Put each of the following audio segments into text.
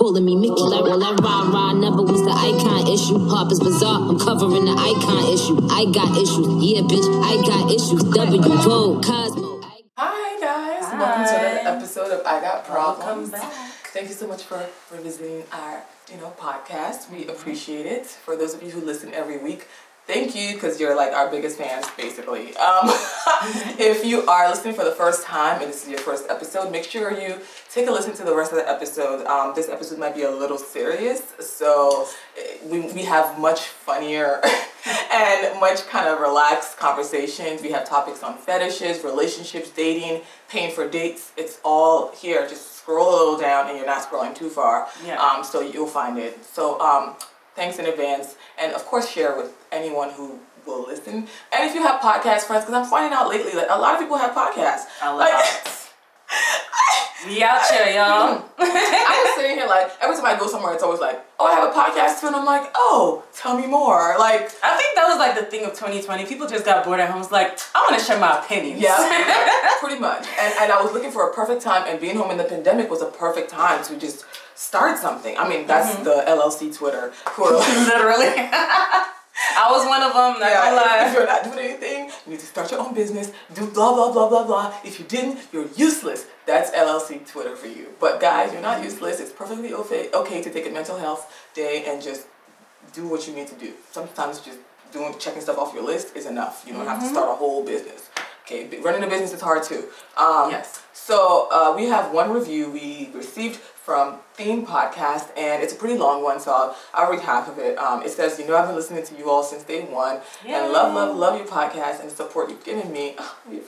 calling me Mickey. Well, that, well, that rah rah never was the icon issue. Harper's Bazaar, I'm covering the icon issue. I got issues, yeah, bitch, I got issues. W, Vogue, Cosmo. Hi guys, Hi. welcome to another episode of I Got Welcome Problems. back. Thank you so much for, for visiting our you know podcast. We appreciate it. For those of you who listen every week, thank you because you're like our biggest fans basically. Um, if you are listening for the first time and this is your first episode, make sure you take a listen to the rest of the episode. Um, this episode might be a little serious, so eh, we, we have much funnier and much kind of relaxed conversations. We have topics on fetishes, relationships, dating, paying for dates. It's all here. Just scroll a little down and you're not scrolling too far. Yeah. Um, so you'll find it. So um, thanks in advance. And of course, share with anyone who will listen. And if you have podcast friends, because I'm finding out lately that a lot of people have podcasts. I love Like, it. We out here, y'all. Hmm. I was sitting here like every time I go somewhere, it's always like, oh, I have a podcast too, and I'm like, oh, tell me more. Like, I think that was like the thing of 2020. People just got bored at home. It's like, I want to share my opinions. yeah, pretty much. And and I was looking for a perfect time, and being home in the pandemic was a perfect time to just start something. I mean, that's the LLC Twitter. Who are like, Literally. I was one of them, not Yeah, gonna if, if you're not doing anything, you need to start your own business, do blah, blah, blah, blah, blah. If you didn't, you're useless. That's LLC Twitter for you. But guys, you're not useless. It's perfectly okay, okay to take a mental health day and just do what you need to do. Sometimes just doing checking stuff off your list is enough. You don't have to start a whole business. Okay, running a business is hard too. Um, Yes. So uh, we have one review we received from Theme Podcast, and it's a pretty long one, so I'll, I'll read half of it. Um, it says, "You know, I've been listening to you all since day one, and love, love, love your podcast and the support you've given me." Oh, you-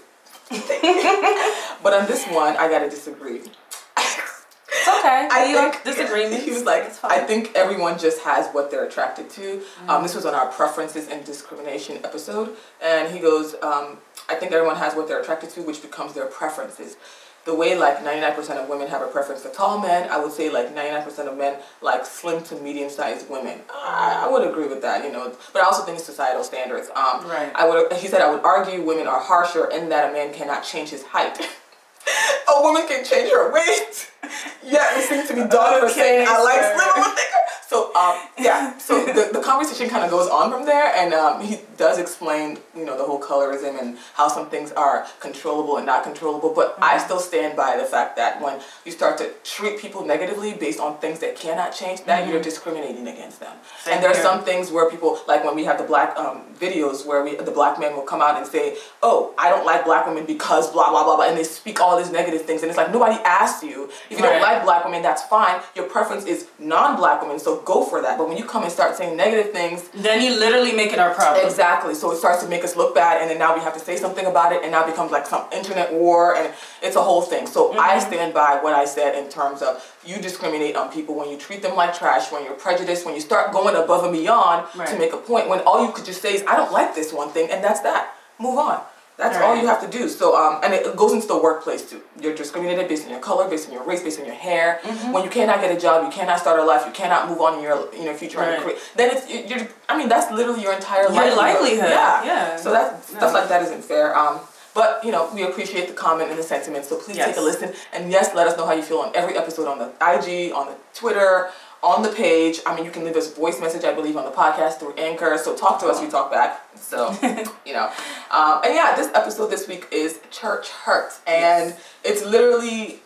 Thank you. but on this one, I gotta disagree. It's okay. I we think disagreements. He was like, I think everyone just has what they're attracted to. Um, this was on our preferences and discrimination episode, and he goes, um, I think everyone has what they're attracted to, which becomes their preferences. The way like ninety nine percent of women have a preference for tall men, I would say like ninety nine percent of men like slim to medium sized women. I, I would agree with that, you know. But I also think it's societal standards. Um, Right. I would. He said I would argue women are harsher in that a man cannot change his height. a woman can change her weight. Yeah, it seems to be done for Okay, saying I like sir. slim or thicker. So um, yeah, so the, the conversation kind of goes on from there, and um, he does explain, you know, the whole colorism and how some things are controllable and not controllable. But I Mm-hmm. still stand by the fact that when you start to treat people negatively based on things that cannot change, that you're discriminating against them. Mm-hmm. Same and there are here. some things where people, like when we have the black um, videos where we the black men will come out and say, "Oh, I don't like black women because blah blah blah blah," and they speak all these negative things, and it's like nobody asked you. If you don't like black women, that's fine. Your preference is non-black women, so go for that. But when you come and start saying negative things, Then you literally make it our problem. Exactly. So it starts to make us look bad, and then now we have to say something about it, and now it becomes like some internet war, and it's a whole thing. So I mm-hmm. stand by what I said in terms of you discriminate on people when you treat them like trash, when you're prejudiced, when you start going above and beyond to make a point, when all you could just say is, I don't like this one thing, and that's that. Move on. That's all Right. you have to do. So, um, and it goes into the workplace too. You're discriminated based on your color, based on your race, based on your hair. When you cannot get a job, you cannot start a life, you cannot move on in your in your future and Right. career. Then it's you- you're. I mean, that's literally your entire Your livelihood, Yeah. yeah. So that stuff No. like that isn't fair. Um, but you know, we appreciate the comment and the sentiment. So please Yes. take a listen. And yes, let us know how you feel on every episode on the IG, on the Twitter, on the page. I mean, you can leave us voice message, I believe, on the podcast through Anchor. So talk to us, we talk back. So, you know. Um, and yeah, this episode this week is Church Hurt. And it's literally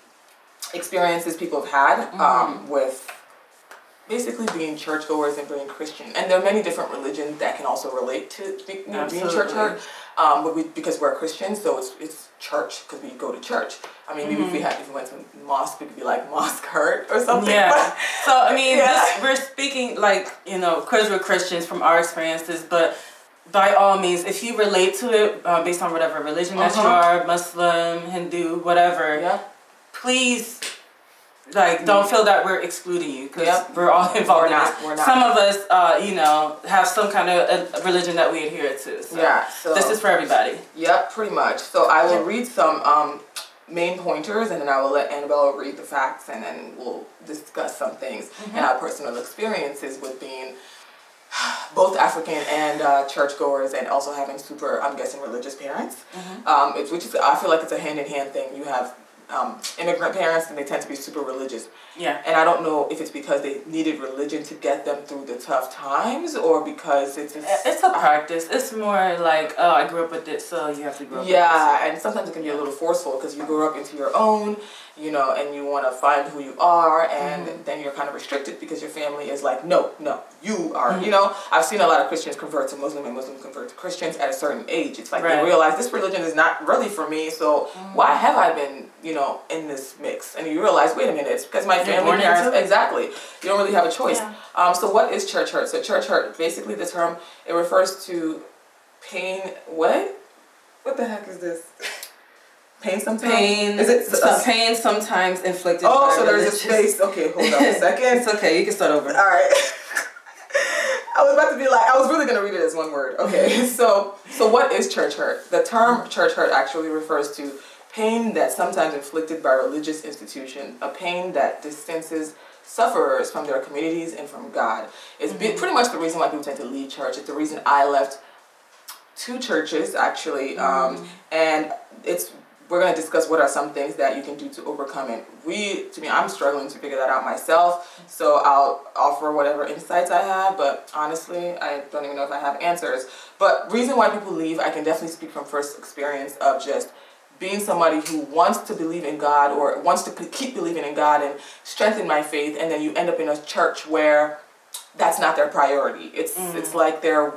experiences people have had Mm-hmm. um, with basically being churchgoers and being Christian. And there are many different religions that can also relate to be, you know, being church hurt. Um, but we, because we're Christians, so it's, it's church because we go to church. I mean, maybe if we had if we went to mosque, we could be like mosque hurt or something. Yeah. But, So I mean, Yeah. this, we're speaking like you know, because we're Christians from our experiences, but by all means, if you relate to it uh, based on whatever religion that you Uh-huh. are, Muslim, Hindu, whatever, yeah, please. Like, don't feel that we're excluding you because Yep. we're all involved We're in not, we're not. Some of us, uh, you know, have some kind of uh religion that we adhere to. So yeah. So this is for everybody. Yep, pretty much. So I will read some um, main pointers and then I will let Annabelle read the facts and then we'll discuss some things and our personal experiences with being both African and uh, churchgoers and also having super, I'm guessing, religious parents. Um, it's, which is, I feel like it's a hand in hand thing. You have um, immigrant parents, and they tend to be super religious. Yeah. And I don't know if it's because they needed religion to get them through the tough times, or because it's It's a practice. It's more like, oh, I grew up with it, so you have to grow up yeah, and sometimes it can be a little forceful because you grow up into your own, you know, and you want to find who you are, and Mm-hmm. then you're kind of restricted because your family is like, no, no, you are. Mm-hmm. You know, I've seen a lot of Christians convert to Muslim and Muslims convert to Christians at a certain age. It's like Right. they realize this religion is not really for me, so why have I been, you know, in this mix? And you realize, wait a minute, it's because my family parents. Exactly, you don't really have a choice. Yeah. Um, so what is church hurt? So church hurt, basically, the term it refers to pain. What? What the heck is this? Pain sometimes. Pain. Is it? pain sometimes inflicted? oh, so there's a religious- space. Okay, hold on a second. It's okay. You can start over. All right. I was about to be like, I was really gonna read it as one word. Okay, so so what is church hurt? The term church hurt actually refers to pain that's sometimes inflicted by religious institution, a pain that distances sufferers from their communities and from God. It's be- pretty much the reason why people tend to leave church. It's the reason I left two churches actually, um, and it's we're gonna discuss what are some things that you can do to overcome it. We, to me, I'm struggling to figure that out myself, so I'll offer whatever insights I have. But honestly, I don't even know if I have answers. But reason why people leave, I can definitely speak from first experience of just being somebody who wants to believe in God or wants to keep believing in God and strengthen my faith, and then you end up in a church where that's not their priority. It's mm. it's like they're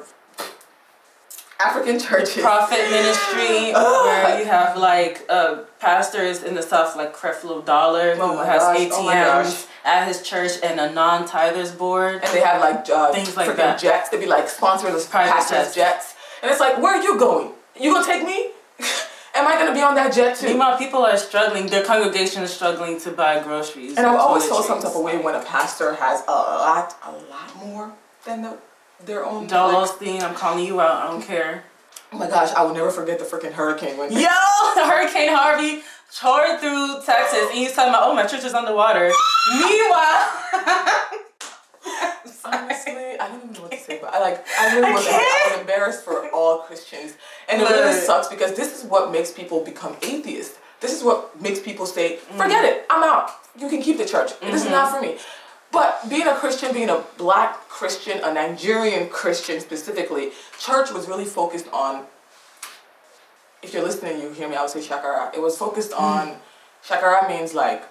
African churches. Prophet ministry, where you have like uh, pastors in the South, like Creflo Dollar, Oh who has gosh, ATMs oh at his church and a non-tithers board. and they have like uh, Things like that. jets. they'd be like sponsor the Private pastors' jets. jets. and it's like, where are you going? You gonna take me? Am I gonna be on that jet too? Meanwhile, people are struggling. Their congregation is struggling to buy groceries. And I've always felt some type of way when a pastor has a lot, a lot more than the, their own. Joel like- Osteen, I'm calling you out. I don't care. oh my gosh, I will never forget the freaking hurricane when. Yo, the Hurricane Harvey tore through Texas, and he's talking about, oh, my church is underwater. Meanwhile, Honestly, I don't even know what to say, but I like I really was, I was embarrassed for all Christians, and it really sucks because this is what makes people become atheists. This is what makes people say, "Forget mm. it, I'm out. You can keep the church. This is mm-hmm. not for me." But being a Christian, being a black Christian, a Nigerian Christian specifically, church was really focused on. If you're listening, you hear me. I would say shakara. It was focused hmm. on. Shakara means like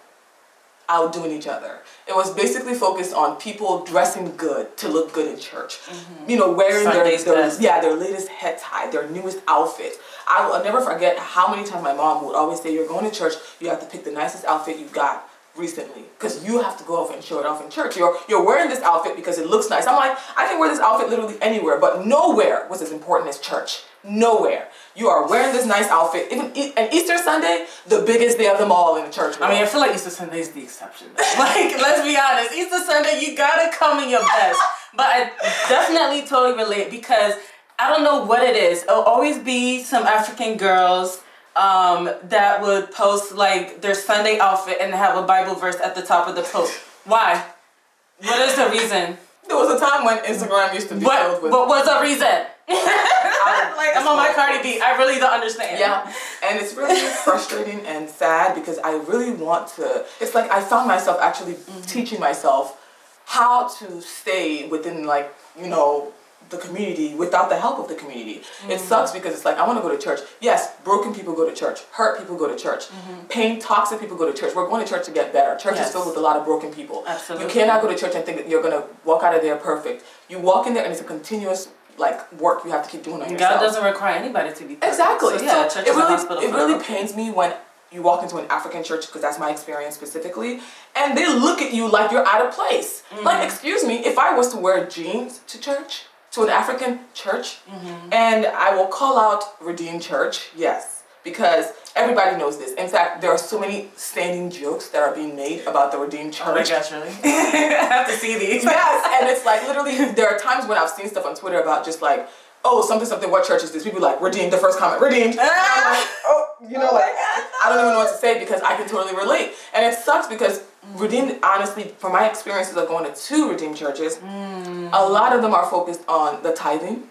outdoing each other. It was basically focused on people dressing good to look good in church. Mm-hmm. You know, wearing their, Sunday's their best. yeah their latest head tie, their newest outfit. I will I'll never forget how many times my mom would always say, "You're going to church. You have to pick the nicest outfit you've got." Recently because you have to go off and show it off in church you're you're wearing this outfit because it looks nice i'm like i can wear this outfit literally anywhere but nowhere was as important as church nowhere you are wearing this nice outfit even e- and easter sunday the biggest day of them all in the church I mean, I feel like Easter Sunday is the exception. like, let's be honest. Easter Sunday, you gotta come in your best. But I definitely totally relate because I don't know what it is. It'll always be some African girls um, that would post like their Sunday outfit and have a Bible verse at the top of the post. Why? What is the reason? there was a time when instagram used to be What, filled with what was the reason? like, I'm on my Cardi B. I really don't understand. Yeah, and it's really frustrating and sad because I really want to. It's like I found myself actually teaching myself how to stay within, like, you know, the community without the help of the community. It sucks because it's like I want to go to church. Yes, broken people go to church. Hurt people go to church. Pain, toxic people go to church. We're going to church to get better. Church Yes. is filled with a lot of broken people. Absolutely. You cannot go to church and think that you're gonna walk out of there perfect. You walk in there and it's a continuous like work you have to keep doing on yourself. God doesn't require anybody to be perfect. Exactly. So, yeah, So it really, it really pains me when you walk into an African church because that's my experience specifically, and they look at you like you're out of place. Mm-hmm. Like, excuse me, if I was to wear jeans to church, to an African church, Mm-hmm. and I will call out Redeemed Church, yes, because everybody knows this. In fact, there are so many standing jokes that are being made about the Redeemed Church. Oh my gosh, really? I have to see these. Yes, and it's like literally there are times when I've seen stuff on Twitter about just like, oh, something, something, what church is this? People like, redeemed, the first comment, redeemed. Like, oh, you know, like, I don't even know what to say because I can totally relate. And it sucks because redeemed, honestly, from my experiences of going to two redeemed churches, a lot of them are focused on the tithing.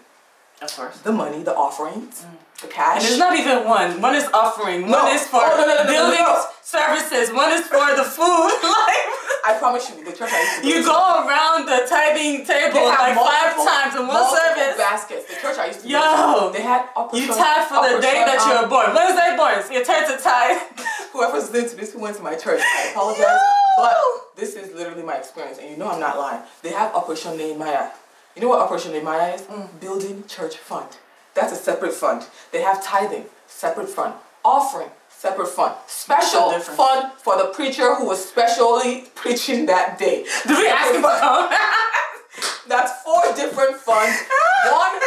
Of course. the money, the offerings, the cash. And there's not even one. One is offering. No. One is for Oh, no, no, no, no, no, building no. services. One is for the food. like I promise you, the church I used to go you to- go around the tithing table like five times in one multiple service. baskets. The church I used to Yo. go to, they had You tithe for the day that you um, were born. Wednesday born. So your turn to tithe. Whoever's listening to this who went to my church, I apologize. But this is literally my experience, and you know I'm not lying. They have Operation Nehemiah. You know what Operation Nehemiah is? Mm. Building church fund. That's a separate fund. They have tithing, separate fund. Offering, separate fund. Special fund for the preacher who was specially preaching that day. Did we ask come? That's four different funds. One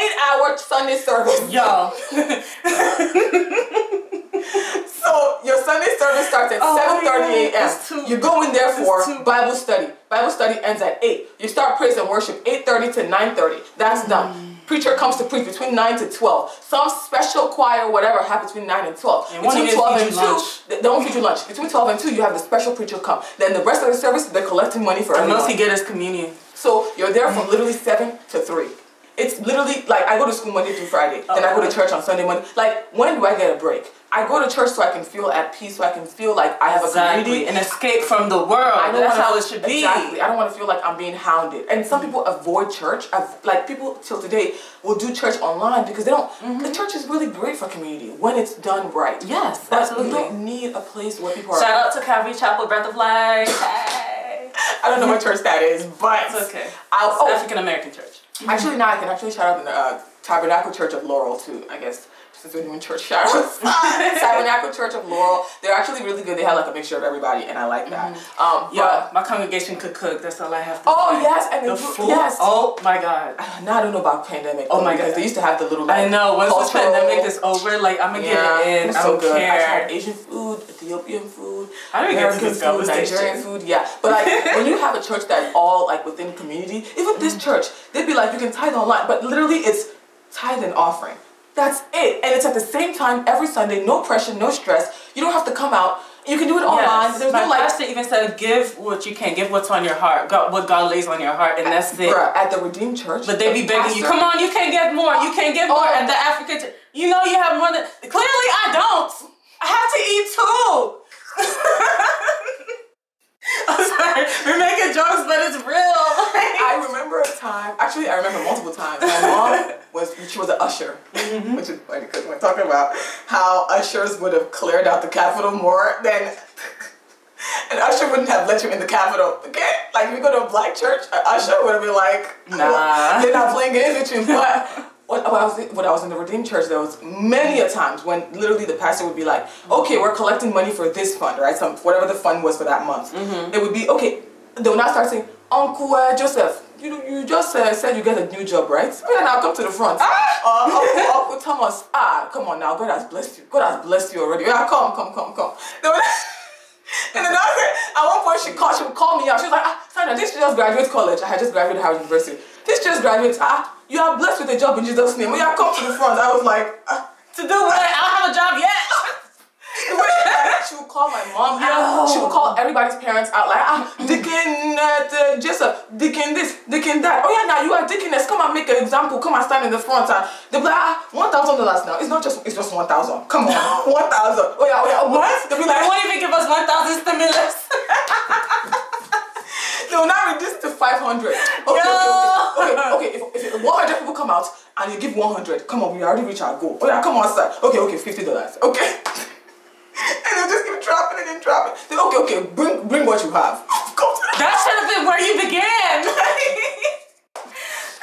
eight-hour Sunday service. Yo. So your Sunday service starts at Oh, seven thirty that's too- a.m. You go in there for Bible study. Bible study ends at eight. You start praise and worship eight thirty to nine thirty. That's mm. done. Preacher comes to preach between nine to twelve. Some special choir, whatever, happens between nine and twelve. And between twelve and two, lunch. they don't feed you lunch. Between twelve and two, you have the special preacher come. Then the rest of the service, they're collecting money for The everyone. he get is communion. So you're there from mm. literally seven to three. It's literally like I go to school Monday through Friday, then I go to uh-huh. church on Sunday, Monday. Like when do I get a break? I go to church so I can feel at peace, so I can feel like I have a Exactly. community. An escape from the world. I don't That's how it should be. Exactly. I don't want to feel like I'm being hounded. And some people avoid church. I've, like people till today will do church online because they don't. The church is really great for community when it's done right. Mm-hmm. Yes, But absolutely. you don't need a place where people are. Shout out to Calvary Chapel Breath of Life. Hey. I don't know what church that is, but It's okay. I'll, oh, African American church. Actually, now I can actually shout out the uh, Tabernacle Church of Laurel too. I guess since we're doing church outs. Tabernacle Church of Laurel. They're actually really good. They have like a mixture of everybody, and I like that. Um, Yeah, but- my congregation could cook. That's all I have to Oh say. yes, and The the food. yes. Oh my god. Now I don't know about pandemic. Oh my God. they used to have the little. I know. Once this cultural- pandemic is over, like I'm gonna Yeah, get it in. it's I so don't good. I tried Asian food, Ethiopian food, I don't get American God food, Nigerian food. Yeah, but like when you have a church that's all like within community, even this church, they'd be like, you can tithe online, but literally it's tithe and offering. That's it, and it's at the same time every Sunday. No pressure, no stress. You don't have to come out. You can do it online. Yes. There's My no like. pastor even said, "Give what you can. Give what's on your heart. God, what God lays on your heart, and that's it." Bruh, at the Redeemed Church, But they be begging you, come on, you can't get more. You can't get more. Oh. And the African, ch- you know, you have more than. Clearly, I don't. I have to eat too. I'm sorry, we're making jokes, but it's real. I remember a time. Actually, I remember multiple times. My mom was she was an usher, Mm-hmm. which is funny because we're talking about how ushers would have cleared out the Capitol more than an usher wouldn't have let you in the Capitol. Okay, like if you go to a black church, an usher would have been like, Nah. they're not playing games with you." But when, I was when I was in the Redeemed Church, there was many a times when literally the pastor would be like, "Okay, we're collecting money for this fund, right? Some whatever the fund was for that month." Mm-hmm. It would be okay. They would not start saying, "Uncle uh, Joseph, you you just uh, said you get a new job, right? Oh yeah, now come to the front. Uh, Uncle, Uncle Thomas, ah, come on now, God has blessed you. God has blessed you already. Yeah, come, come, come, come." And then at one point she called, she would call me out. She was like, ah, Sandra, this just graduate college. I had just graduated Howard University. This just graduates. Ah, you are blessed with a job in Jesus' name. Oh yeah, come to the front. I was like, ah. to do what? I don't have a job yet. She- would call my mom out. She would call everybody's parents out like, ah, Deacon uh, Joseph, Deacon this, Deacon that. Oh yeah, now you are Deaconess. Come and make an example. Come and stand in the front. And they'll be like, ah, one thousand dollars now. It's not just, it's just one thousand. Come on, one thousand. Oh yeah, oh yeah. What? They'll be They like, won't even give us one thousand stimulus. they will now reduce to five hundred. Okay, okay, okay, okay, okay. If, if one hundred people come out and you give one hundred, come on, we already reached our goal. Oh yeah, come on, sir. Okay, okay, fifty dollars. Okay. and they'll just keep dropping it and dropping. Then okay, okay, bring bring what you have. Go to the That should have been where you began.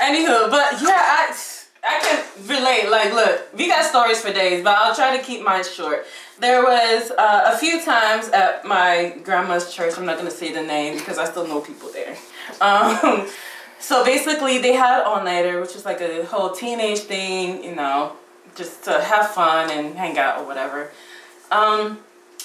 Anywho, but yeah, I I can relate. Like, look, we got stories for days, but I'll try to keep mine short. There was uh, a few times at my grandma's church. I'm not gonna say the name because I still know people there. Um, so basically, they had all nighter, which is like a whole teenage thing, you know, just to have fun and hang out or whatever. Um,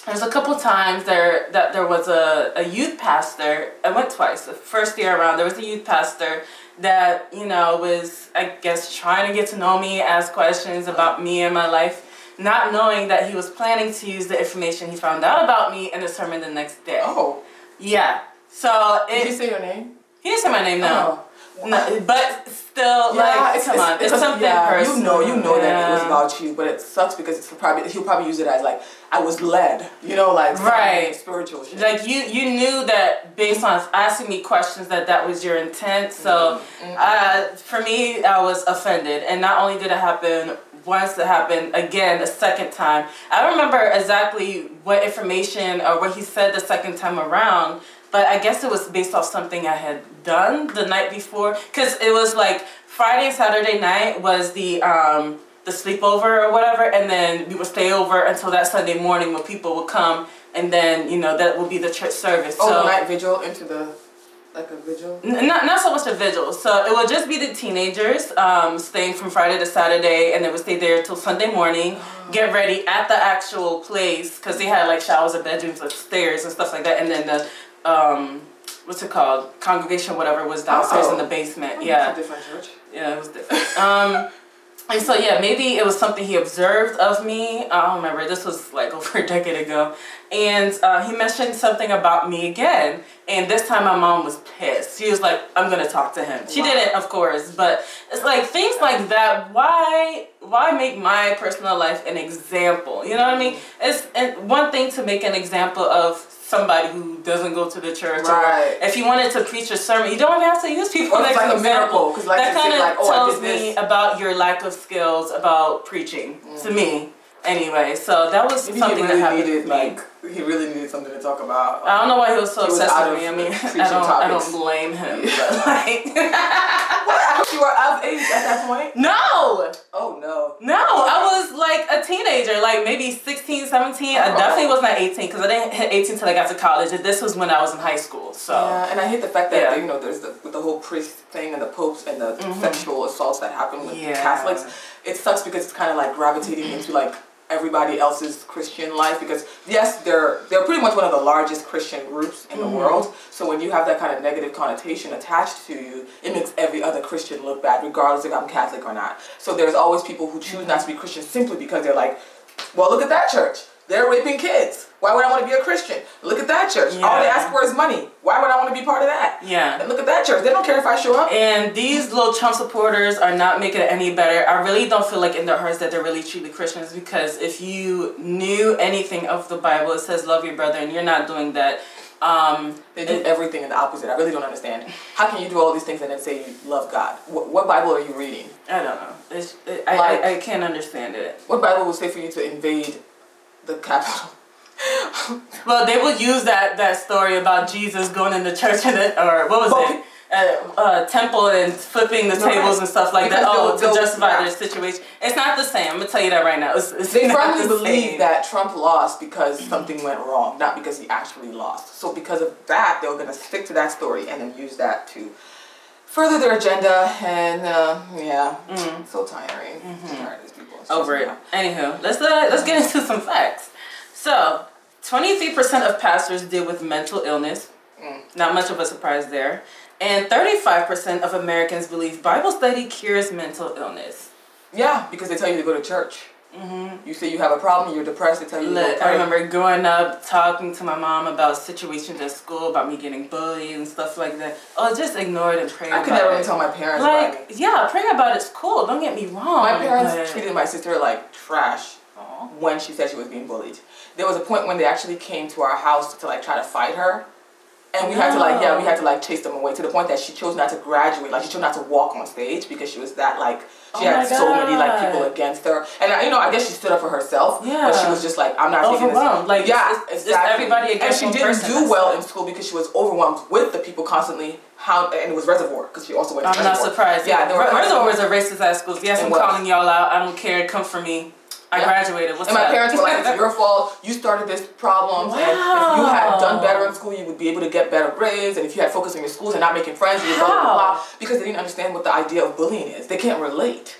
there's a couple times there that there was a, a youth pastor. I went twice. The first year around, there was a youth pastor that you know was I guess trying to get to know me, ask questions about me and my life, not knowing that he was planning to use the information he found out about me in a sermon the next day. Oh, Yeah. So did it, you say your name? he didn't say my name now. Oh. No, but still, Yeah, like, it's, come it's, on, it's, it's something yeah, personal. You know, you know that it was about you, but it sucks because it's probably he'll probably use it as like I was led, you know, like Right. spiritual shit. Like you, you knew that based on asking me questions that that was your intent. So, Mm-hmm. uh, for me, I was offended, and not only did it happen once, to happen again a second time. I don't remember exactly what information or what he said the second time around, but I guess it was based off something I had done the night before, because it was like Friday Saturday night was the um the sleepover or whatever, and then we would stay over until that Sunday morning when people would come, and then you know that would be the church service. oh, so night vigil into the like a vigil. N- not not so much a vigil. So it would just be the teenagers um, staying from Friday to Saturday, and they would stay there till Sunday morning, get ready at the actual place because they had like showers and bedrooms upstairs and stuff like that, and then the um, what's it called congregation whatever was downstairs Oh. in the basement. Oh, yeah. different church. Yeah, it was different. um, and so yeah, maybe it was something he observed of me. I don't remember. This was like over a decade ago, and uh, he mentioned something about me again. And this time, my mom was pissed. She was like, "I'm gonna talk to him." She Wow. didn't, of course, but it's like things like that. Why, why make my personal life an example? You know what I mean? Mm-hmm. It's and one thing to make an example of somebody who doesn't go to the church, Right. or if you wanted to preach a sermon, you don't even have to use people like an a miracle, 'cause like that kind of like, oh, tells me about your lack of skills about preaching to mm-hmm. me. Anyway, so that was Maybe something really that happened needed like he really needed something to talk about. I don't know why he was so He was obsessed out with me. I mean, I don't, I don't blame him. But like, What? I hope you were of age at that point. no, Oh no. no, I was like a teenager, like maybe 16, 17. I Oh. definitely was not 18 because I didn't hit 18 until I got to college. And this was when I was in high school. So Yeah, and I hate the fact that Yeah. you know there's the with the whole priest thing and the popes and the Mhm. sexual assaults that happen with Yeah. Catholics. It sucks because it's kind of like gravitating into like everybody else's Christian life because yes, they're they're pretty much one of the largest Christian groups in the Mhm. world. So when you have that kind of negative connotation attached to you, it makes every other Christian look bad, regardless if I'm Catholic or not. So there's always people who choose not to be Christian simply because they're like, well, look at that church. They're raping kids. Why would I want to be a Christian? Look at that church. All they ask for is money. Why would I want to be part of that? yeah. And look at that church. They don't care if I show up. And these little Trump supporters are not making it any better. I really don't feel like in their hearts that they're really truly Christians because if you knew anything of the Bible, it says love your brother, and you're not doing that. Um, They do everything in the opposite. I really don't understand. How can you do all these things and then say you love God? What, what Bible are you reading? I don't know. It's, it, I, Like- I, I can't understand it. What Bible will say for you to invade the Capitol? Well, they would use that, that story about Jesus going in the church and it, or what was it? Uh, uh, temple and flipping the No, tables and stuff like that. Oh, to justify yeah. their situation. It's not the same. I'm gonna tell you that right now. It's, it's They firmly the believe same. that Trump lost because something went wrong, not because he actually lost. So because of that, they're going to stick to that story and then use that to further their agenda. And uh, yeah, Mm. so tiring. I'm tired of these people. It's over it. Anywho, let's uh, let's get into some facts. So, twenty three percent of pastors deal with mental illness. Mm. Not much of a surprise there. And thirty five percent of Americans believe Bible study cures mental illness. Yeah, because they tell you to go to church. Mm-hmm. You say you have a problem, you're depressed, they tell you Look, I remember growing up talking to my mom about situations at school about me getting bullied and stuff like that. Oh, just ignore it and pray I could never even tell my parents about like, yeah, praying about it's cool. Don't get me wrong. My parents but- treated my sister like trash Aw. when she said she was being bullied. There was a point when they actually came to our house to like try to fight her. And we had to like yeah, we had to like chase them away to the point that she chose not to graduate, like she chose not to walk on stage because she was that like she Oh had so many like people oh against her. And I, you know, I guess she stood up for herself, Yeah. but she was just like I'm not taking this. Overwhelmed. Like, yeah, it's- it's exactly. everybody And she didn't person. do well in school because she was overwhelmed with the people constantly how and it was reservoir because she also went to school. I'm not surprised. Yeah, Re- Reservoir was a racist ass schools. Yes, It I'm was. calling y'all out. I don't care. Come for me. I graduated. What's And my parents were like, it's your fault. You started this problem. And if you had done better in school, you would be able to get better grades. And if you had focused on your schools and not making friends, you would blah, blah, blah. Because they didn't understand what the idea of bullying is. They can't relate.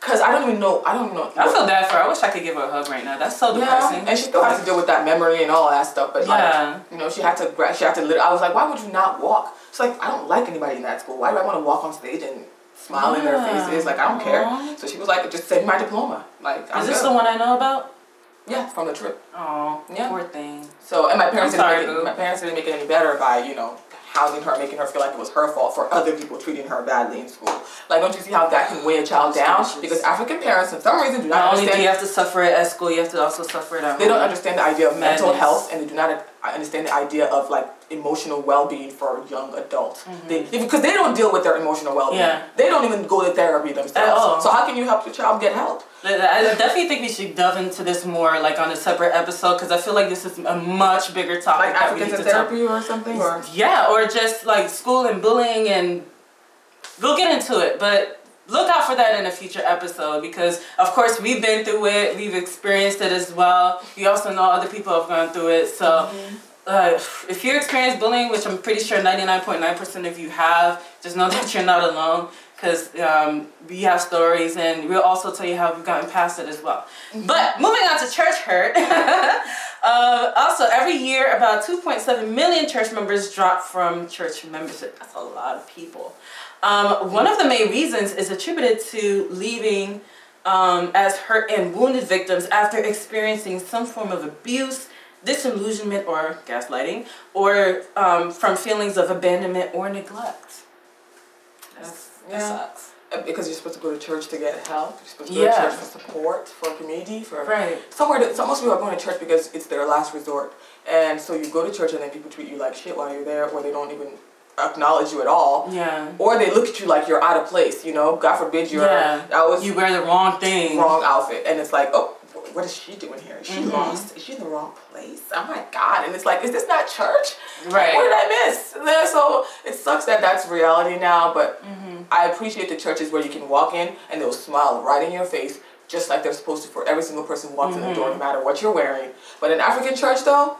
Because I don't even know. I don't know. I feel bad for her. I wish I could give her a hug right now. That's so depressing. Yeah, and she still has to deal with that memory and all that stuff. But Yeah. like, you know, she had to. She had to. I was like, why would you not walk? She's like, I don't like anybody in that school. Why do I want to walk on stage and smile in their faces? Like I don't care. So she was like, just send my diploma. Like I'm Is this good. the one I know about? Yeah, from the trip. Oh, Yeah. poor thing. So and my parents I'm sorry, didn't make it, my parents didn't make it any better by you know housing her, making her feel like it was her fault for other people treating her badly in school. Like, don't you see how that can weigh a child down? Because African parents, for some reason, do not, Not only do you have to suffer it at school, you have to also suffer it at they don't understand the idea of mental health, and they do not understand the idea of like emotional well-being for young adults. They, because they don't deal with their emotional well-being. Mm-hmm. Yeah. They don't even go to therapy themselves. So how can you help your child get help? I definitely think we should delve into this more, like on a separate episode, because I feel like this is a much bigger topic. Like that we Africans need in to talk- therapy or something, or Yeah, or just like school and bullying, and we'll get into it. But look out for that in a future episode because, of course, we've been through it, we've experienced it as well. We also know other people have gone through it. So, uh, if you experience bullying, which I'm pretty sure 99.9% of you have, just know that you're not alone. Because um, we have stories, and we'll also tell you how we've gotten past it as well. But moving on to church hurt. Uh, also, every year, about 2.7 million church members drop from church membership. That's a lot of people. Um, one of the main reasons is attributed to leaving um, as hurt and wounded victims after experiencing some form of abuse, disillusionment, or gaslighting, or um, from feelings of abandonment or neglect. That's, that Yeah. sucks. Uh, because you're supposed to go to church to get help. You're supposed to go Yeah. to church for support, for community, for Right. somewhere that so most people are going to church because it's their last resort. And so you go to church and then people treat you like shit while you're there, or they don't even acknowledge you at all. Yeah. Or they look at you like you're out of place, you know. God forbid you're Yeah. that was You wear the wrong thing. wrong outfit, and it's like, oh, what is she doing here? Is she Mhm. lost? Is she in the wrong place? Oh my God! And it's like, is this not church? Right. What did I miss? So it sucks that that's reality now, but Mm-hmm. I appreciate the churches where you can walk in and they'll smile right in your face, just like they're supposed to for every single person who walks in the door, Mm-hmm. no matter what you're wearing. But in African church, though,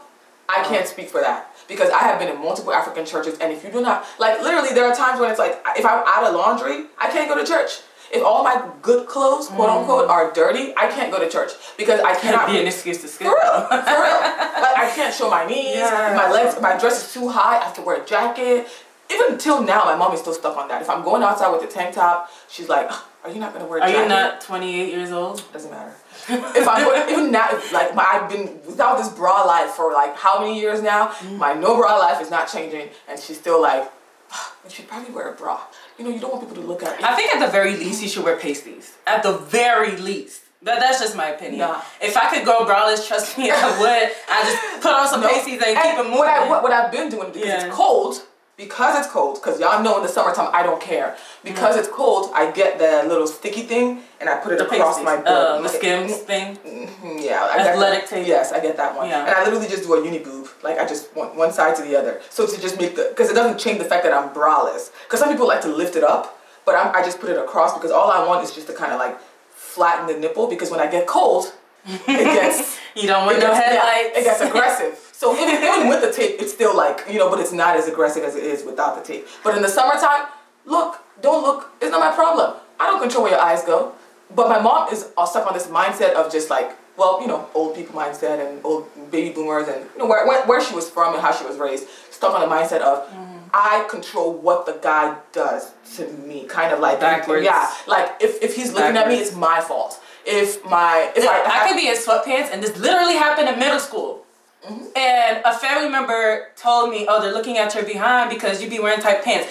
I Uh-huh. can't speak for that because I have been in multiple African churches, and if you do not like, literally, there are times when it's like, if I'm out of laundry, I can't go to church. If all my good clothes, quote unquote, are dirty, I can't go to church because I cannot be an excuse to skip. for real, for real. Like I can't show my knees. Yeah. My legs, my dress is too high. I have to wear a jacket. Even until now, my mom is still stuck on that. If I'm going outside with a tank top, she's like, "Are you not gonna wear a Are jacket?" you not 28 years old? Doesn't matter. if I'm going, even now, if, like my, I've been without this bra life for like how many years now? Mm. My no bra life is not changing, and she's still like, "Ugh, "You should probably wear a bra." You know, you don't want people to look at you. I think at the very least you should wear pasties. At the very least. That, that's just my opinion. Nah. If I could go braless, trust me, I would. I just put on some No. pasties and, keep it moving. What, I, I've been doing because Yeah. it's cold, because it's cold, because y'all know in the summertime I don't care. Because it's cold, I get the little sticky thing and I put it the across pasties. my Uh, butt. the skims thing. Mhm, Yeah, I Athletic tape. Yes, I get that one. Yeah. And I literally just do a uni boob. Like I just want one side to the other. So to just make the, because it doesn't change the fact that I'm braless. Because some people like to lift it up, but I'm, I just put it across because all I want is just to kind of like flatten the nipple because when I get cold, it gets You don't want no gets, yeah, headlights. it gets aggressive. So even, even with the tape, it's still like, you know, but it's not as aggressive as it is without the tape. But in the summertime, look, don't look, it's not my problem. I don't control where your eyes go. But my mom is all stuck on this mindset of just like, well, you know, old people mindset and old baby boomers and you know where, where, where she was from and how she was raised, stuck on the mindset of mm-hmm. I control what the guy does to me, kind of like Backwards. Yeah, like if, if he's looking at me, it's my fault. If my if I, I, could be in sweatpants, and this literally happened in middle school. And a family member told me, "Oh, they're looking at your behind because you be wearing tight pants."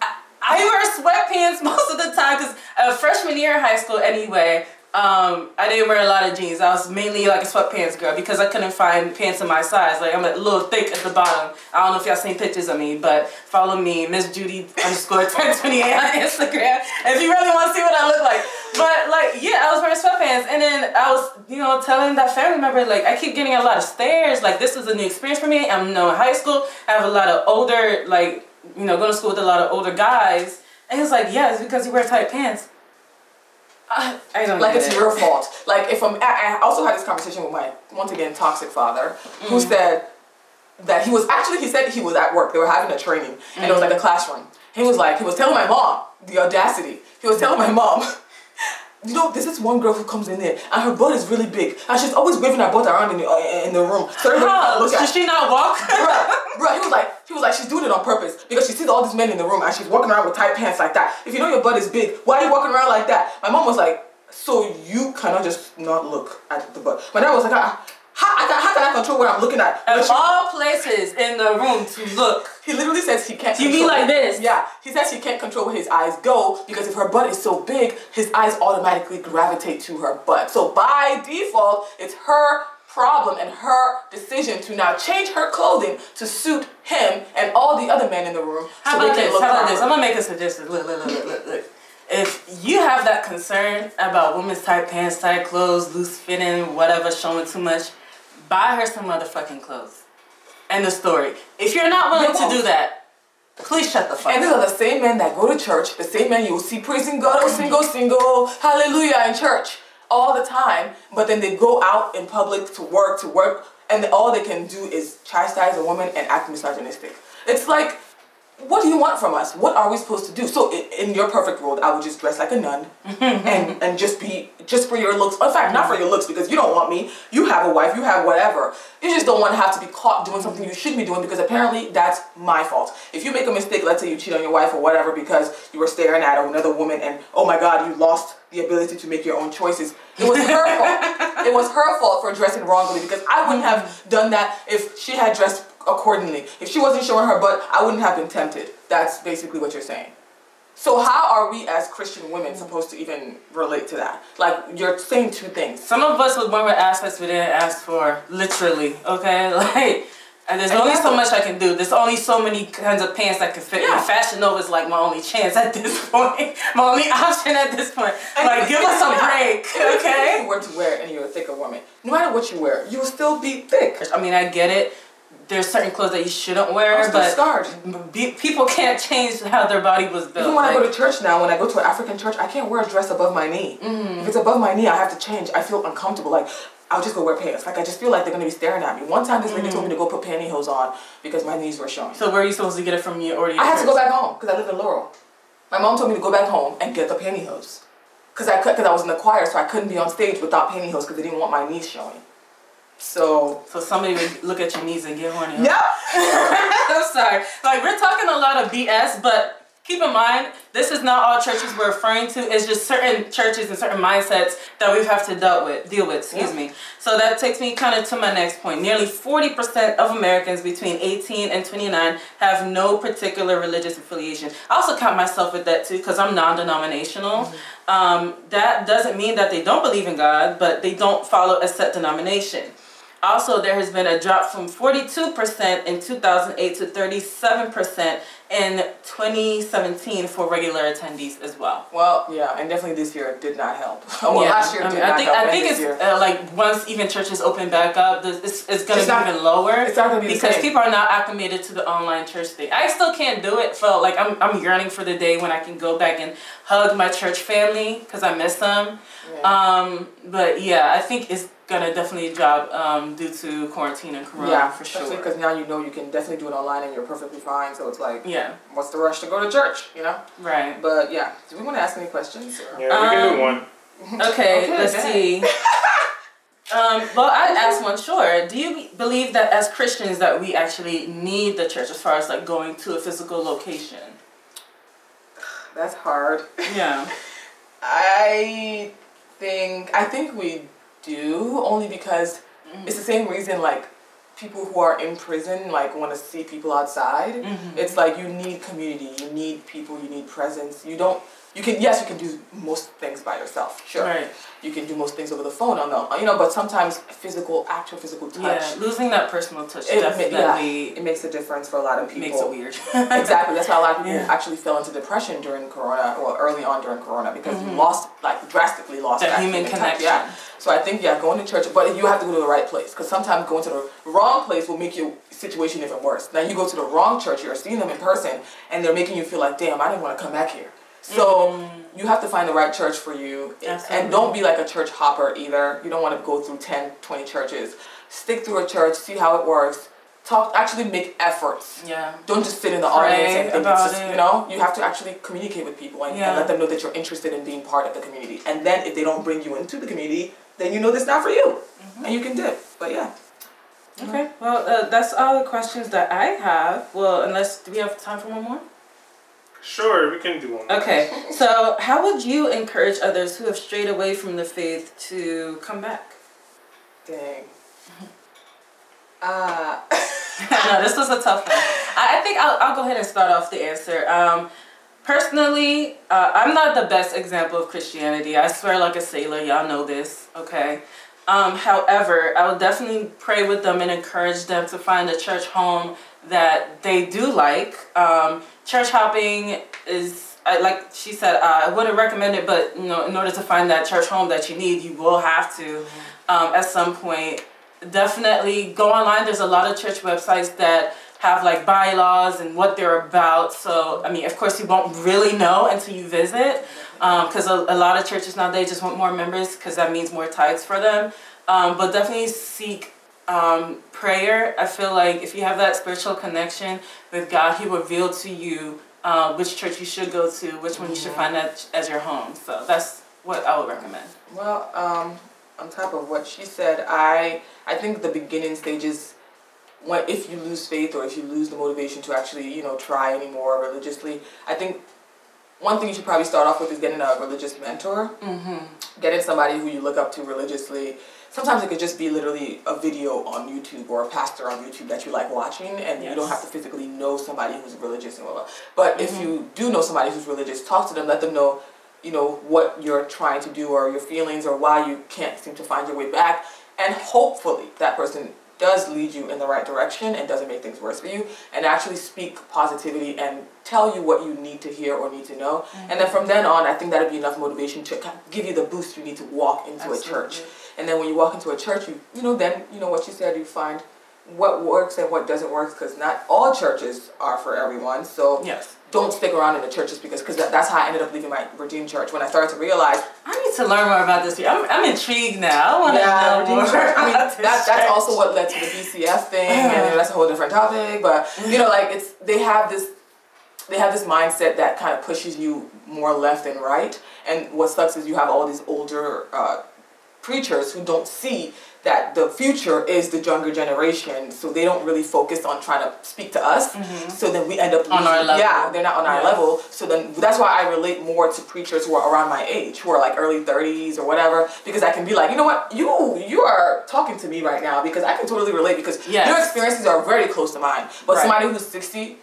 I, I wear sweatpants most of the time because uh, freshman year in high school, anyway. Um, I didn't wear a lot of jeans. I was mainly like a sweatpants girl because I couldn't find pants in my size. Like I'm a little thick at the bottom. I don't know if y'all seen pictures of me, but follow me, Miss Judy underscore 1028 on Instagram if you really want to see what I look like. But like, yeah, I was wearing sweatpants, and then I was, you know, telling that family member like I keep getting a lot of stares. Like this is a new experience for me. I'm you know in high school. I have a lot of older, like you know, going to school with a lot of older guys, and he's like, yeah, it's because you wear tight pants. I, I don't like it's it. your fault. Like if I'm, I I also had this conversation with my once again toxic father, who Mm-hmm. said that he was actually he said he was at work. They were having a training, and it was like a classroom. He was like he was telling my mom the audacity. He was telling my mom. You know, there's this one girl who comes in there, and her butt is really big, and she's always waving her butt around in the, uh, in the room. So How? look. Does she not walk? Bruh, bruh, he was like, he was like, she's doing it on purpose because she sees all these men in the room and she's walking around with tight pants like that. If you know your butt is big, why are you walking around like that? My mom was like, so you cannot just not look at the butt. My dad was like, ah, How, I, can- how control where I'm looking at? Of all places in the room to look. He literally says he can't. You mean like this? Yeah, he says he can't control where his eyes go because if her butt is so big, his eyes automatically gravitate to her butt. So by default, it's her problem and her decision to now change her clothing to suit him and all the other men in the room. How so about this? How about this? I'm gonna make a suggestion. Look, look, look, look, look, look. If you have that concern about women's tight pants, tight clothes, loose fitting, whatever, showing too much, buy her some motherfucking clothes. End of story. If you're not willing to do that, please shut the fuck up. And these are the same men that go to church, the same men you will see praising God, oh single, single, hallelujah in church all the time, but then they go out in public to work, to work, and all they can do is chastise a woman and act misogynistic. It's like, what do you want from us? What are we supposed to do? So i- in your perfect world, I would just dress like a nun and and just be just for your looks. In fact, not for your looks because you don't want me. You have a wife. You have whatever. You just don't want to have to be caught doing something you shouldn't be doing because apparently that's my fault. If you make a mistake, let's say you cheat on your wife or whatever because you were staring at another woman and oh my god, you lost the ability to make your own choices. It was her fault. It was her fault for dressing wrongly because I wouldn't have done that if she had dressed accordingly. If she wasn't showing her butt, I wouldn't have been tempted. That's basically what you're saying. So how are we as Christian women supposed to even relate to that? Like you're saying two things. Some of us with one word aspects we didn't ask for, literally, okay? Like, and there's And only so much I can do. There's only so many kinds of pants that can fit Yeah. me. Fashion Nova is like my only chance at this point. my only option at this point. Like, give us a break, okay? If you were to wear and you're a thicker woman, no matter what you wear, you will still be thick. I mean, I get it. There's certain clothes that you shouldn't wear, but scarred. be- people can't change how their body was built. Even when I go to church now, when I go to an African church, I can't wear a dress above my knee. Mm-hmm. If it's above my knee, I have to change. I feel uncomfortable. Like I'll just go wear pants. Like I just feel like they're gonna be staring at me. One time, this lady told me to go put pantyhose on because my knees were showing. so where are you supposed to get it from? You already. I had to go back home because I live in Laurel. My mom told me to go back home and get the pantyhose. Cause I could, cause I was in the choir, so I couldn't be on stage without pantyhose because they didn't want my knees showing. So. So somebody would look at your knees and get horny. Yep. I'm sorry. Like we're talking a lot of BS, but keep in mind this is not all churches we're referring to. It's just certain churches and certain mindsets that we have to deal with. Deal with. Excuse Yeah. me. So that takes me kind of to my next point. Nearly forty percent of Americans between eighteen and twenty nine have no particular religious affiliation. I also count myself with that too because I'm non-denominational. Um, that doesn't mean that they don't believe in God, but they don't follow a set denomination. Also, there has been a drop from 42% in 2008 to 37% in 2017 for regular attendees as well. Well, yeah, and definitely this year did not help. Oh, well, Yeah, last year I, did mean, I not think help. I think it's uh, like once even churches open back up, this it's, it's gonna It's be not- even lower. it's not gonna be the because people are not acclimated to the online church thing. I still can't do it. So like I'm I'm yearning for the day when I can go back and hug my church family because I miss them. Yeah. Um, but yeah, I think it's gonna definitely drop um, due to quarantine and corona yeah, for sure. because now you know you can definitely do it online and you're perfectly fine. So it's like, Yeah, what's the rush to go to church? You know. right. But yeah, do we want to ask any questions? Or? Yeah, we can Um, do one. Okay, Okay, let's go see. um, well, I'd ask one. Sure. Do you believe that as Christians that we actually need the church as far as like going to a physical location? That's hard. Yeah. I think I think we do only because it's the same reason like people who are in prison like want to see people outside. Mhm. It's like you need community, you need people, you need presence. You don't you can yes you can do most things by yourself. Sure. Right. You can do most things over the phone on the you know, but sometimes physical actual physical touch Yeah. Losing that personal touch it, ma- yeah, definitely it makes a difference for a lot of people. makes it weird. exactly. That's why a lot of people Yeah. actually fell into depression during Corona, or early on during Corona, because you lost, like, drastically lost Mm-hmm. That that human touch. connection. Yeah. So I think yeah, going to church, but you have to go to the right place, because sometimes going to the wrong place will make your situation even worse. Now you go to the wrong church, you're seeing them in person, and they're making you feel like, damn, I didn't want to come back here. So you have to find the right church for you. Absolutely. and don't be like a church hopper either. You don't want to go through 10, 20 churches. Stick through a church, see how it works. Talk, actually make efforts yeah. don't just sit in the Pray audience and think it's just, it. you know you have to actually communicate with people and, Yeah. and let them know that you're interested in being part of the community and then if they don't bring you into the community then you know this not for you Mm-hmm. and you can dip but yeah Okay. Well, uh, that's all the questions that I have. Well, unless do we have time for one more? Sure, we can do one. more. Okay. So, how would you encourage others who have strayed away from the faith to come back? dang Uh, no, this was a tough one. I, I think I'll, I'll go ahead and start off the answer. Um, personally, uh, I'm not the best example of Christianity. I swear like a sailor. Y'all know this, okay? Um, however, I would definitely pray with them and encourage them to find a church home that they do like. Um, church hopping is, like she said, uh, I wouldn't recommend it, but you know, in order to find that church home that you need, you will have to um, at some point. Definitely go online. There's a lot of church websites that have like bylaws and what they're about. So, I mean, of course, you won't really know until you visit because um, a, a, lot of churches nowadays just want more members because that means more tithes for them. Um, but definitely seek um, prayer. I feel like if you have that spiritual connection with God, He will reveal to you uh, which church you should go to, which one you should find as, as your home. So that's what I would recommend. Well, um, on top of what she said, I I think the beginning stages when if you lose faith or if you lose the motivation to actually you know try anymore religiously, I think one thing you should probably start off with is getting a religious mentor. Mm-hmm. Getting somebody who you look up to religiously. Sometimes it could just be literally a video on YouTube or a pastor on YouTube that you like watching, and yes. you don't have to physically know somebody who's religious and blah. But mm-hmm. if you do know somebody who's religious, talk to them. Let them know, you know, what you're trying to do or your feelings or why you can't seem to find your way back, and hopefully that person does lead you in the right direction and doesn't make things worse for you and actually speak positivity and tell you what you need to hear or need to know mm-hmm. and then from then on i think that'll be enough motivation to give you the boost you need to walk into Absolutely. a church and then when you walk into a church you you know then you know what you said you find what works and what doesn't work because not all churches are for everyone so yes don't stick around in the churches because because that, that's how I ended up leaving my Redeemed church when I started to realize need to learn more about this. I'm, I'm intrigued now. I want to yeah, know more. I mean, that, that's also what led to the BCF thing, and that's a whole different topic. But you know, like it's they have this they have this mindset that kind of pushes you more left and right. And what sucks is you have all these older uh, preachers who don't see that the future is the younger generation, so they don't really focus on trying to speak to us. Mm-hmm. So then we end up on our level. Yeah, they're not on our level. So then that's why I relate more to preachers who are around my age, who are like early thirties or whatever, because I can be like, you know what, you you are talking to me right now because I can totally relate because yes. your experiences are very close to mine. But right. somebody who's sixty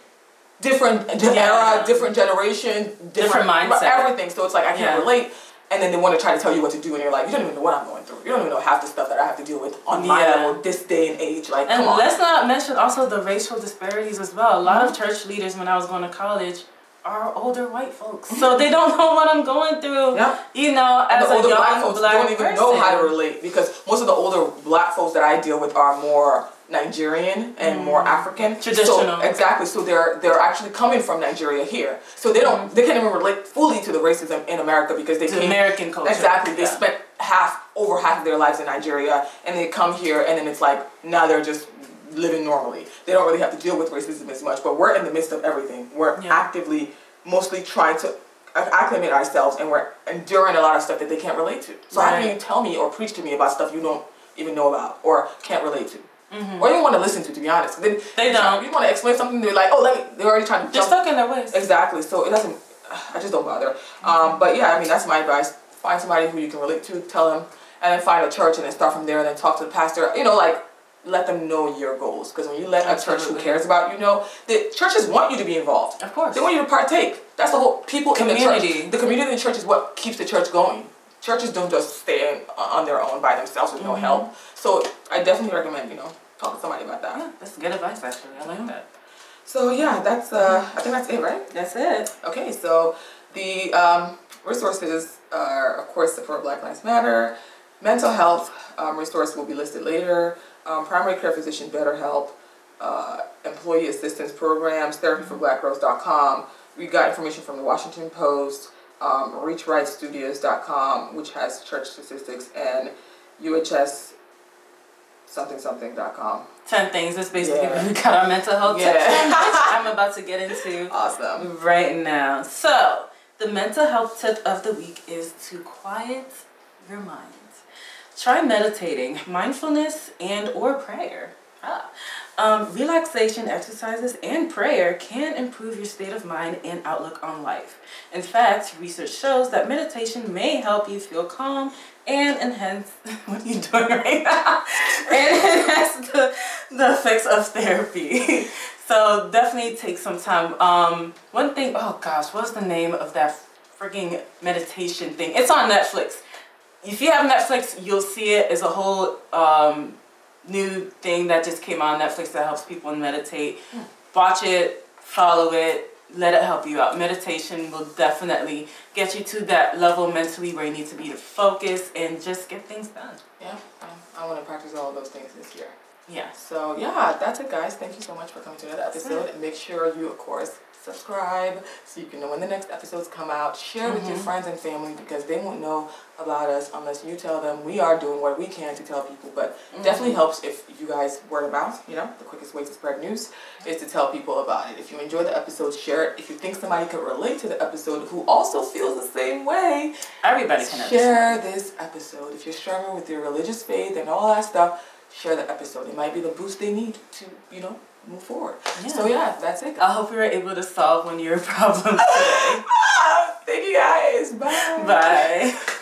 different yeah. era, different generation, different, different mindset, everything. So it's like I can't yeah. relate and then they want to try to tell you what to do, and you're like, you don't even know what I'm going through. You don't even know half the stuff that I have to deal with on my level, this day and age. Like, and let's not mention also the racial disparities as well. A lot mm-hmm. of church leaders, when I was going to college, are older white folks, so they don't know what I'm going through. Yeah. You know, as the a young black folks black don't even person. know how to relate because most of the older black folks that I deal with are more Nigerian and mm. more African. Traditional. So, exactly. So they're they're actually coming from Nigeria here. So they don't mm. they can't even relate fully to the racism in America because they came American culture. Exactly. They yeah. spent half over half of their lives in Nigeria and they come here and then it's like now they're just living normally. They don't really have to deal with racism as much. But we're in the midst of everything. We're yeah. actively mostly trying to acclimate ourselves and we're enduring a lot of stuff that they can't relate to. So right. how can you tell me or preach to me about stuff you don't even know about or can't relate to? Mm-hmm. Or even want to listen to, to be honest. They, they don't. You want to explain something, they're like, oh, let me. They're already trying to. They're stuck in their ways. Exactly. So it doesn't. I just don't bother. Mm-hmm. Um, but yeah, I mean that's my advice. Find somebody who you can relate to, tell them, and then find a church and then start from there. And then talk to the pastor. You know, like let them know your goals. Because when you let Absolutely. a church who cares about you know, the churches want you to be involved. Of course. They want you to partake. That's the whole people community. in the church. The community in the church is what keeps the church going. Churches don't just stay on their own by themselves with mm-hmm. no help. So I definitely recommend you know talk to somebody about that. Yeah, that's good advice actually. I like that. So yeah, that's uh, I think that's it, right? That's it. Okay, so the um, resources are of course for Black Lives Matter, mental health um, resource will be listed later, um, primary care physician BetterHelp, uh, employee assistance programs, therapyforblackgirls.com. We got information from the Washington Post, um, ReachRightStudios.com, which has church statistics, and UHS something something.com. 10 things. That's basically yeah. we got our mental health yeah. tips I'm about to get into awesome right now. So, the mental health tip of the week is to quiet your mind. Try meditating, mindfulness, and or prayer. Ah. Um, relaxation exercises and prayer can improve your state of mind and outlook on life. In fact, research shows that meditation may help you feel calm and enhance what are you doing right now? and enhance the, the effects of therapy. so definitely take some time. Um, one thing, oh gosh, what's the name of that freaking meditation thing? It's on Netflix. If you have Netflix, you'll see it as a whole um, new thing that just came on Netflix that helps people meditate. Watch it, follow it, let it help you out. Meditation will definitely get you to that level mentally where you need to be to focus and just get things done. Yeah, I, I want to practice all of those things this year. Yeah. So yeah, that's it, guys. Thank you so much for coming to another episode. And make sure you, of course, subscribe so you can know when the next episodes come out. Share with your mm-hmm. friends and family because they won't know about us unless you tell them. We are doing what we can to tell people, but mm-hmm. definitely helps if you guys word of mouth. You know, the quickest way to spread news is to tell people about it. If you enjoy the episode, share it. If you think somebody could relate to the episode who also feels the same way, Everybody can share understand. this episode. If you're struggling with your religious faith and all that stuff, share the episode. It might be the boost they need to, you know, move forward. Yeah. So yeah, that's it. I hope you were able to solve one of your problems today. Thank you guys. Bye. Bye.